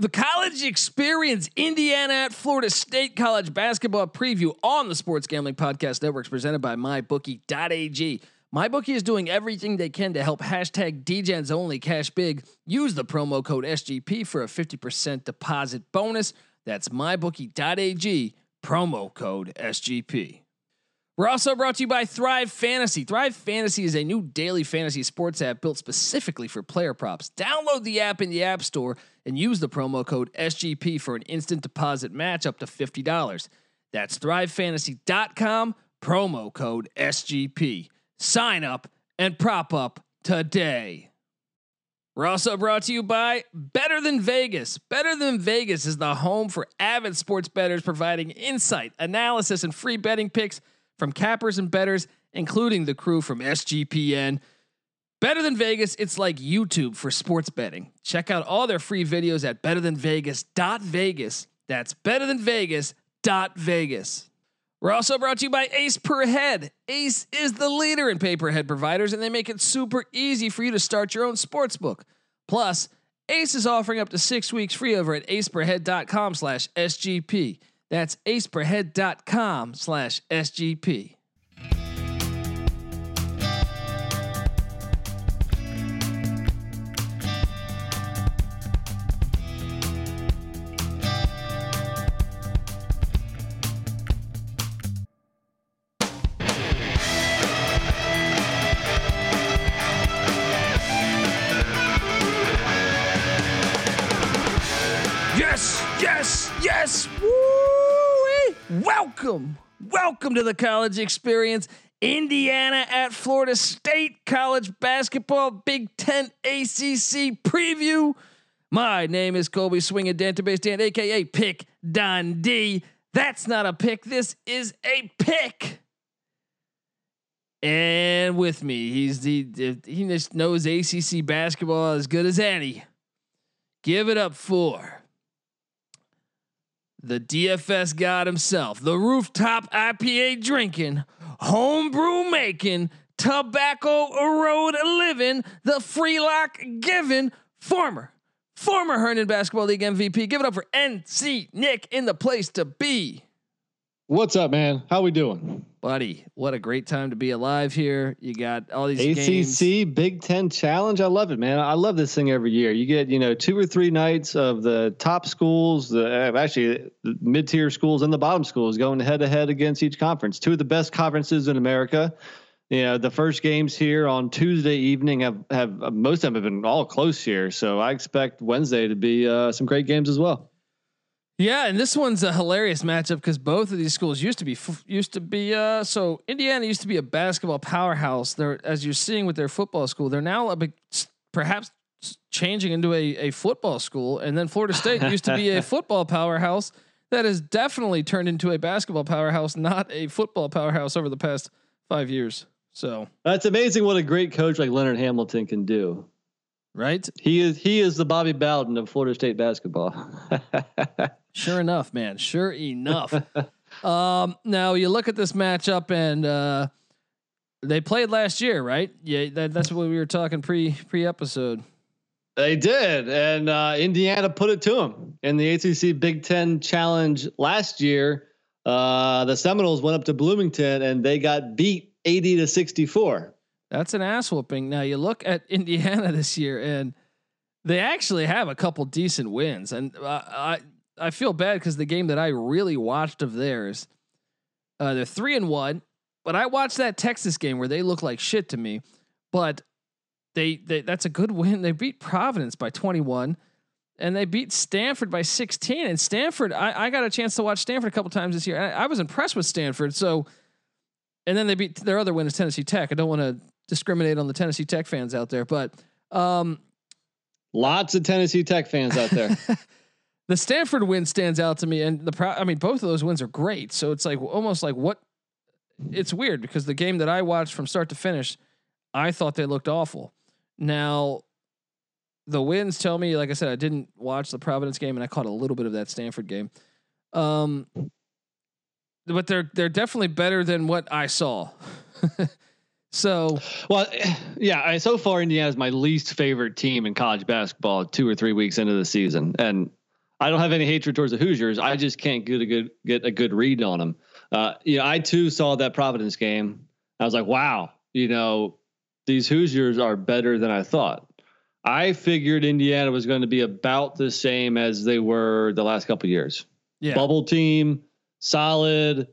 The college experience, Indiana at Florida State college basketball preview on the Sports Gambling Podcast Network is presented by MyBookie.ag. MyBookie is doing everything they can to help hashtag DGens only cash big. Use the promo code SGP for a 50% deposit bonus. That's MyBookie.ag, promo code SGP. We're also brought to you by Thrive Fantasy. Thrive Fantasy is a new daily fantasy sports app built specifically for player props. Download the app in the App Store and use the promo code SGP for an instant deposit match up to $50. That's thrivefantasy.com, promo code SGP. Sign up and prop up today. We're also brought to you by Better Than Vegas. Better Than Vegas is the home for avid sports bettors providing insight, analysis, and free betting picks from cappers and bettors, including the crew from SGPN. Better Than Vegas, it's like YouTube for sports betting. Check out all their free videos at betterthanvegas.vegas. That's betterthanvegas.vegas. We're also brought to you by Ace Per Head. Ace is the leader in pay per head providers, and they make it super easy for you to start your own sports book. Plus, Ace is offering up to six weeks free over at aceperhead.com slash SGP. That's aceperhead.com slash SGP. Welcome, welcome to the college experience. Indiana at Florida State college basketball Big Ten ACC preview. My name is Colby Swinging Database Dan, aka Pick Dundee. That's not a pick. This is a pick. And with me, he's the he just knows ACC basketball as good as any. Give it up for the DFS god himself, the rooftop IPA drinking, homebrew making, tobacco road living, the free lock giving, former, former Herndon Basketball League MVP. Give it up for NC Nick in the place to be. What's up, man? How we doing? Buddy, what a great time to be alive here. You got all these ACC games. Big Ten Challenge. I love it, man. I love this thing every year. You get, you know, two or three nights of the top schools, the uh, actually the mid tier schools and the bottom schools going head to head against each conference. Two of the best conferences in America. You know, the first games here on Tuesday evening have, have most of them have been all close here. So I expect Wednesday to be uh, some great games as well. Yeah, and this one's a hilarious matchup because both of these schools used to be used to be uh, so Indiana used to be a basketball powerhouse. They're as you're seeing with their football school, they're now a big, perhaps changing into a, a football school, and then Florida State used to be a football powerhouse that has definitely turned into a basketball powerhouse, not a football powerhouse over the past five years. So that's amazing what a great coach like Leonard Hamilton can do. Right? He is he is the Bobby Bowden of Florida State basketball. Sure enough, man. Sure enough. um, now you look at this matchup, and uh, they played last year, right? Yeah, that, that's what we were talking pre pre episode. They did, and uh, Indiana put it to them in the ACC Big Ten Challenge last year. Uh, the Seminoles went up to Bloomington and they got beat eighty to sixty four. That's an ass whooping. Now you look at Indiana this year, and they actually have a couple decent wins, and uh, I I feel bad because the game that I really watched of theirs, uh, they're three and one, but I watched that Texas game where they look like shit to me, but they, they that's a good win. They beat Providence by 21 and they beat Stanford by 16 and Stanford, I, I got a chance to watch Stanford a couple times this year. I, I was impressed with Stanford. So, and then they beat their other win is Tennessee Tech. I don't want to discriminate on the Tennessee Tech fans out there, but, um, lots of Tennessee Tech fans out there. the Stanford win stands out to me, and the pro- I mean both of those wins are great. So it's like almost like what it's weird because the game that I watched from start to finish, I thought they looked awful. Now, the wins tell me, like I said, I didn't watch the Providence game, and I caught a little bit of that Stanford game. Um, but they're they're definitely better than what I saw. so, well, yeah. I, so far, Indiana is my least favorite team in college basketball. Two or three weeks into the season, and I don't have any hatred towards the Hoosiers. I just can't get a good get a good read on them. Uh, you know, I too saw that Providence game. I was like, wow, you know, these Hoosiers are better than I thought. I figured Indiana was going to be about the same as they were the last couple years. Yeah. Bubble team, solid,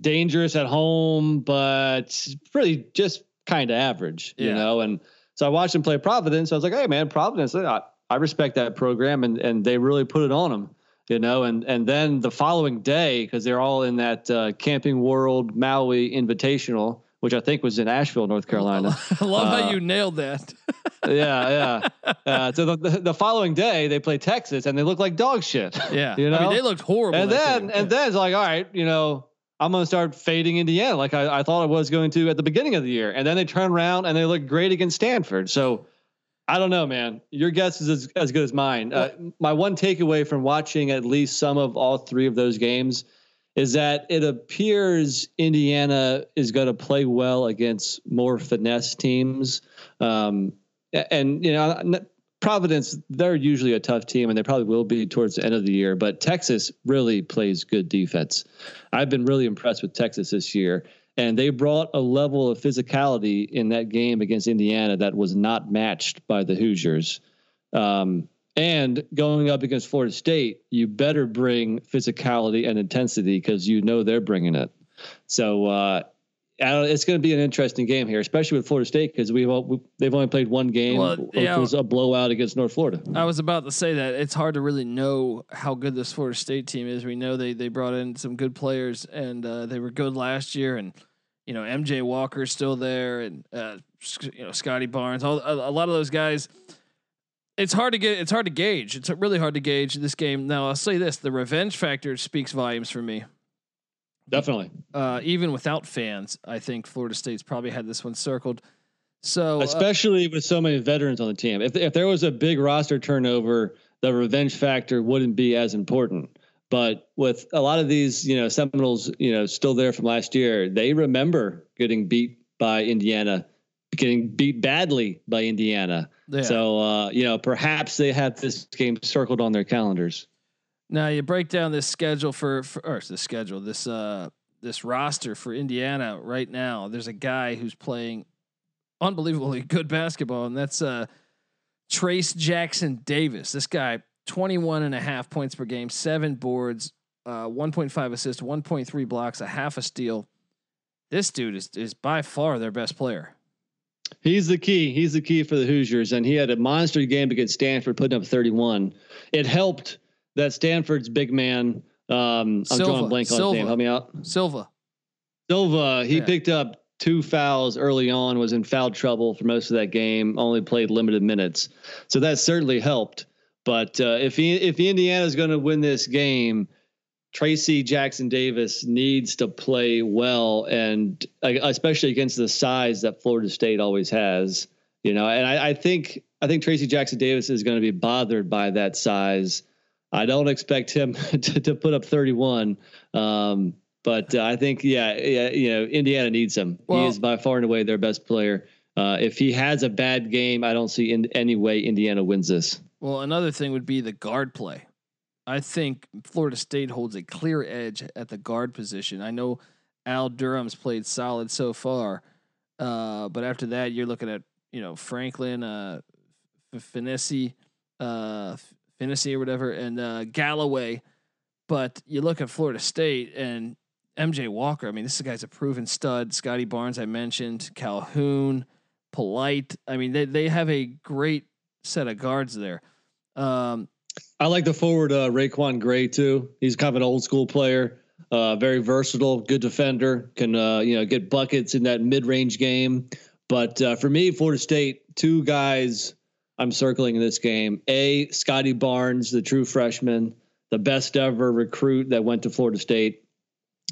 dangerous at home, but pretty just kind of average, you know. And so I watched them play Providence. I was like, hey man, Providence, I, I respect that program, and and they really put it on them, you know. And and then the following day, because they're all in that uh, Camping World Maui Invitational, which I think was in Asheville, North Carolina. I love how Uh, you nailed that. yeah, yeah. Uh, so the, the the following day they play Texas, and they look like dog shit. Yeah. you know. I mean, they looked horrible. and then day. and then it's like, all right, you know, I'm gonna start fading Indiana like I, I thought I was going to at the beginning of the year, and then they turn around and they look great against Stanford. So I don't know, man. Your guess is as, as good as mine. Uh, my one takeaway from watching at least some of all three of those games is that it appears Indiana is going to play well against more finesse teams. Um, and you know, Providence, they're usually a tough team, and they probably will be towards the end of the year. But Texas really plays good defense. I've been really impressed with Texas this year, and they brought a level of physicality in that game against Indiana that was not matched by the Hoosiers. Um, and going up against Florida State, you better bring physicality and intensity because you know they're bringing it. So uh, I don't, it's going to be an interesting game here, especially with Florida State because we've all, we, they've only played one game. Well, yeah. was a blowout against North Florida. I was about to say that it's hard to really know how good this Florida State team is. We know they they brought in some good players and uh, they were good last year, and you know MJ Walker's still there, and uh, you know Scottie Barnes, all a, a lot of those guys. It's hard to get. It's hard to gauge. It's really hard to gauge this game. Now I'll say this: the revenge factor speaks volumes for me. Definitely, Uh, even without fans, I think Florida State's probably had this one circled. So uh, especially with so many veterans on the team. If if there was a big roster turnover, the revenge factor wouldn't be as important. But with a lot of these, you know, Seminoles, you know, still there from last year, they remember getting beat by Indiana, getting beat badly by Indiana. yeah. So, uh, you know, perhaps they have this game circled on their calendars. Now you break down this schedule for, for or the schedule this uh this roster for Indiana right now. There's a guy who's playing unbelievably good basketball, and that's uh Trayce Jackson Davis. This guy, 21 and a half points per game, seven boards, uh, 1.5 assists, 1.3 blocks, a half a steal. This dude is is by far their best player. He's the key. He's the key for the Hoosiers, and he had a monster game against Stanford, putting up 31. It helped that Stanford's big man. Um, I'm Silva. drawing a blank on his name. Help me out. Silva. Silva. He Yeah. picked up two fouls early on. Was in foul trouble for most of that game. Only played limited minutes, so that certainly helped. But uh, if he, if Indiana is going to win this game, Trayce Jackson Davis needs to play well, and uh, especially against the size that Florida State always has. You know, and I, I think I think Trayce Jackson Davis is going to be bothered by that size. I don't expect him to, to put up 31. Um, but uh, I think, yeah, yeah, you know, Indiana needs him. Well- he is by far and away their best player. Uh, if he has a bad game, I don't see in any way Indiana wins this. Well, another thing would be the guard play. I think Florida State holds a clear edge at the guard position. I know Al Durham's played solid so far, uh, but after that, you're looking at you know Franklin, uh, F- uh, or whatever, and uh, Galloway. But you look at Florida State and MJ Walker. I mean, this guy's a proven stud. Scottie Barnes, I mentioned, Calhoun, Polite. I mean, they they have a great set of guards there. Um, I like the forward uh, RaiQuan Gray too. He's kind of an old school player, uh, very versatile, good defender, can uh, you know get buckets in that mid range game. But uh, for me, Florida State, two guys I'm circling in this game. A Scottie Barnes, the true freshman, the best ever recruit that went to Florida State.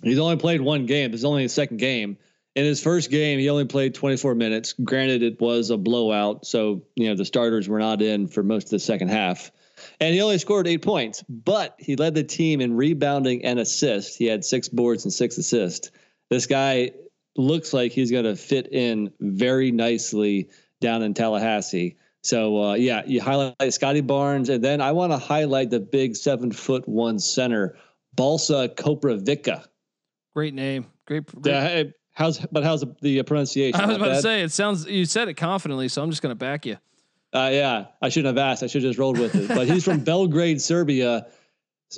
He's only played one game. This is only his second game. In his first game, he only played 24 minutes. Granted, it was a blowout, so you know the starters were not in for most of the second half and he only scored eight points, but he led the team in rebounding and assists. He had six boards and six assists. This guy looks like he's going to fit in very nicely down in Tallahassee. So uh, yeah, you highlight Scottie Barnes, and then I want to highlight the big seven foot one center, Balsa Koprivica. Great name. Great. great. Yeah, how's but how's the pronunciation? I was about to say it sounds. You said it confidently, so I'm just going to back you. Uh, yeah, I shouldn't have asked. I should have just rolled with it. But he's from Belgrade, Serbia.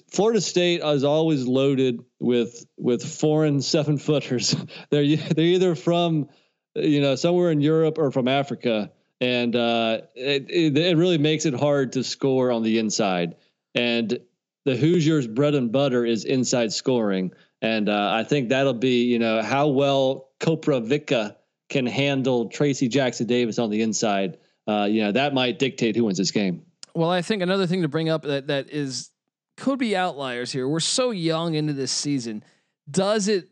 Florida State is always loaded with with foreign seven footers. they're they're either from you know somewhere in Europe or from Africa, and uh, it, it, it really makes it hard to score on the inside. And the Hoosiers' bread and butter is inside scoring, and uh, I think that'll be you know how well Koprivica can handle Trayce Jackson Davis on the inside. Uh, you know that might dictate who wins this game. Well, I think another thing to bring up that that is could be outliers here. We're so young into this season. Does it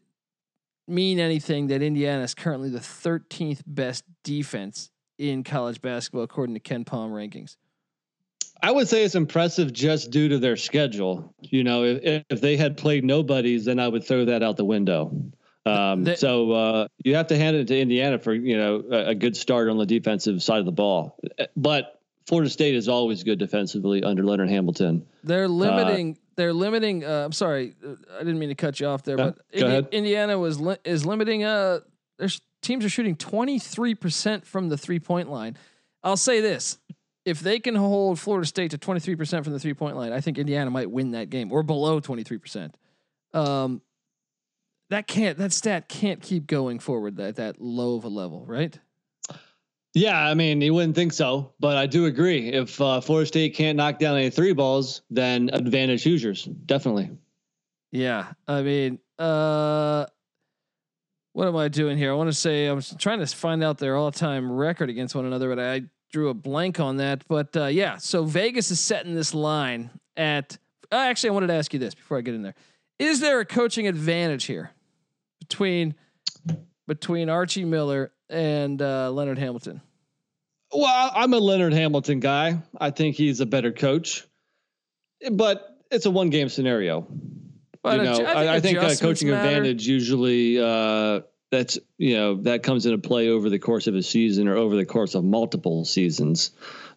mean anything that Indiana is currently the 13th best defense in college basketball according to KenPom rankings? I would say it's impressive just due to their schedule. You know, if, if they had played nobodies, then I would throw that out the window. Um, the, so uh, you have to hand it to Indiana for you know a, a, good start on the defensive side of the ball. But Florida State is always good defensively under Leonard Hamilton. They're uh, limiting. Uh, they're limiting. Uh, I'm sorry, uh, I didn't mean to cut you off there, but Indi- Indiana was li- is limiting. Uh, their teams are shooting 23 percent from the three point line. I'll say this: if they can hold Florida State to 23 percent from the three point line, I think Indiana might win that game or below 23 percent. Um, that can't that stat can't keep going forward that that low of a level, right? Yeah, I mean, you wouldn't think so, but I do agree. If uh, Florida State can't knock down any three balls, then advantage Hoosiers definitely. Yeah, I mean, uh, what am I doing here? I want to say I'm trying to find out their all-time record against one another, but I drew a blank on that. But uh, yeah, so Vegas is setting this line at. Uh, actually, I wanted to ask you this before I get in there: Is there a coaching advantage here between between Archie Miller and uh, Leonard Hamilton? Well, I'm a Leonard Hamilton guy. I think he's a better coach, but it's a one game scenario. But you know, I think, I, I think a coaching matter. advantage usually uh, that's you know that comes into play over the course of a season or over the course of multiple seasons.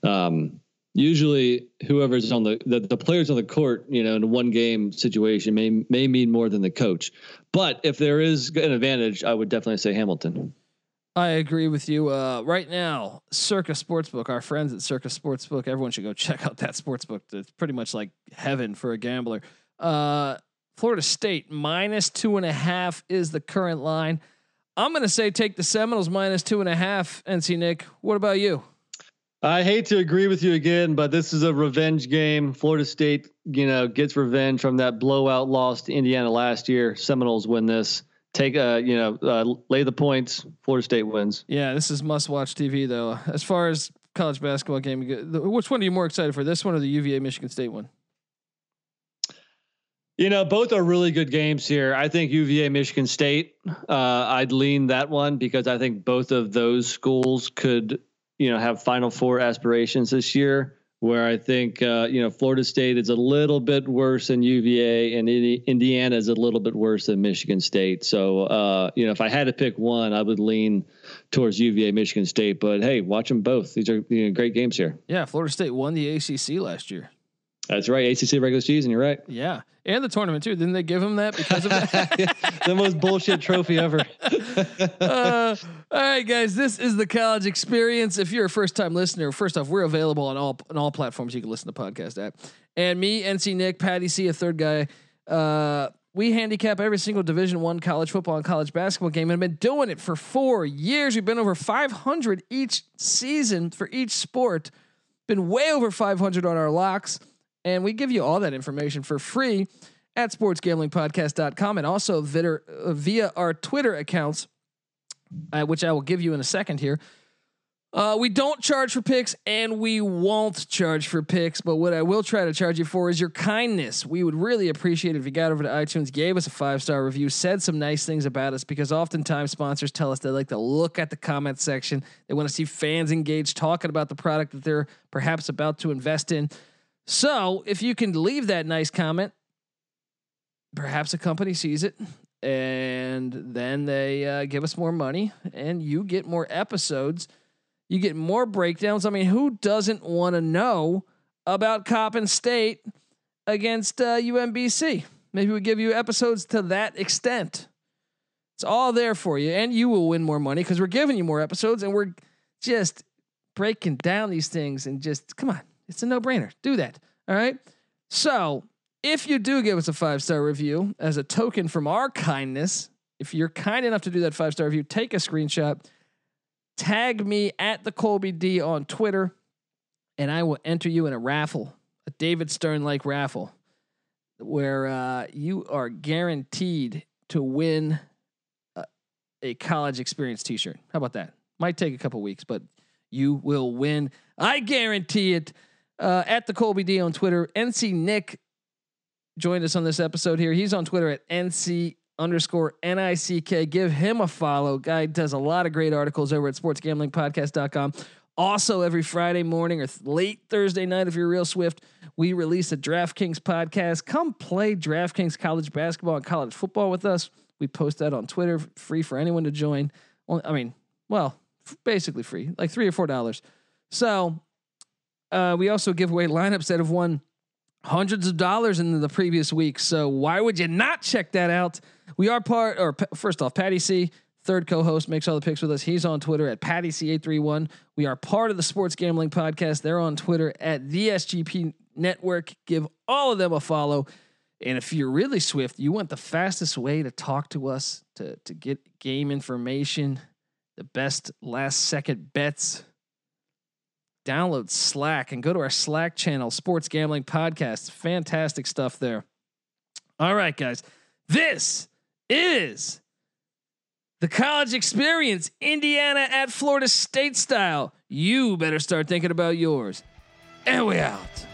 Um, usually, whoever's on the, the the players on the court, you know, in a one game situation may may mean more than the coach. But if there is an advantage, I would definitely say Hamilton. I agree with you. Uh, right now, Circa Sportsbook, our friends at Circa Sportsbook, everyone should go check out that sportsbook. It's pretty much like heaven for a gambler. Uh, Florida State minus two and a half is the current line. I'm going to say take the Seminoles minus two and a half. NC Nick, what about you? I hate to agree with you again, but this is a revenge game. Florida State, you know, gets revenge from that blowout loss to Indiana last year. Seminoles win this take a uh, you know uh, lay the points. Florida State wins. Yeah, this is must watch TV though. As far as college basketball game, which one are you more excited for? This one or the UVA Michigan State one? You know, both are really good games here. I think UVA Michigan State. Uh, I'd lean that one because I think both of those schools could you know have Final Four aspirations this year where I think uh, you know Florida State is a little bit worse than UVA, and Indiana is a little bit worse than Michigan State. So uh, you know, if I had to pick one, I would lean towards UVA, Michigan State. But hey, watch them both. These are you know, great games here. Yeah, Florida State won the ACC last year. That's right. ACC regular season. You're right. Yeah, and the tournament too. Didn't they give him that because of that? the most bullshit trophy ever. uh, all right, guys. This is the college experience. If you're a first time listener, first off, we're available on all on all platforms you can listen to podcast at. And me, NC Nick, Patty C, a third guy. Uh, we handicap every single Division One college football and college basketball game, and have been doing it for four years. We've been over 500 each season for each sport. Been way over 500 on our locks. And we give you all that information for free at sportsgamblingpodcast.com and also via, via our Twitter accounts, uh, which I will give you in a second here. Uh, we don't charge for picks and we won't charge for picks, but what I will try to charge you for is your kindness. We would really appreciate it if you got over to iTunes, gave us a five star review, said some nice things about us because oftentimes sponsors tell us they like to look at the comment section. They want to see fans engaged talking about the product that they're perhaps about to invest in. So if you can leave that nice comment, perhaps a company sees it and then they uh, give us more money and you get more episodes. You get more breakdowns. I mean, who doesn't want to know about Coppin State against uh, UMBC? Maybe we give you episodes to that extent. It's all there for you, and you will win more money because we're giving you more episodes and we're just breaking down these things and just come on, it's a no brainer. Do that. All right. So if you do give us a five star review as a token from our kindness, if you're kind enough to do that five star review, take a screenshot, tag me at the Colby D on Twitter, and I will enter you in a raffle, a David Stern like raffle, where uh, you are guaranteed to win a, a college experience t shirt. How about that? Might take a couple weeks, but you will win. I guarantee it. Uh, at the Colby D on Twitter, NC Nick joined us on this episode here. He's on Twitter at NC underscore NICK. Give him a follow. Guy does a lot of great articles over at sportsgamblingpodcast.com. Also, every Friday morning or th- late Thursday night, if you're real swift, we release a DraftKings podcast. Come play DraftKings college basketball and college football with us. We post that on Twitter, free for anyone to join. I mean, well, basically free, like three or four dollars. So uh, we also give away lineups that have won hundreds of dollars in the previous week. So why would you not check that out? We are part, or first off, Patty C, third co-host, makes all the picks with us. He's on Twitter at Patty C831. We are part of the Sports Gambling Podcast. They're on Twitter at the SGP Network. Give all of them a follow. And if you're really swift, you want the fastest way to talk to us, to, to get game information, the best last second bets, download Slack and go to our Slack channel, Sports Gambling Podcast. Fantastic stuff there. All right, guys. This is the college experience, Indiana at Florida State style. You better start thinking about yours. And we out.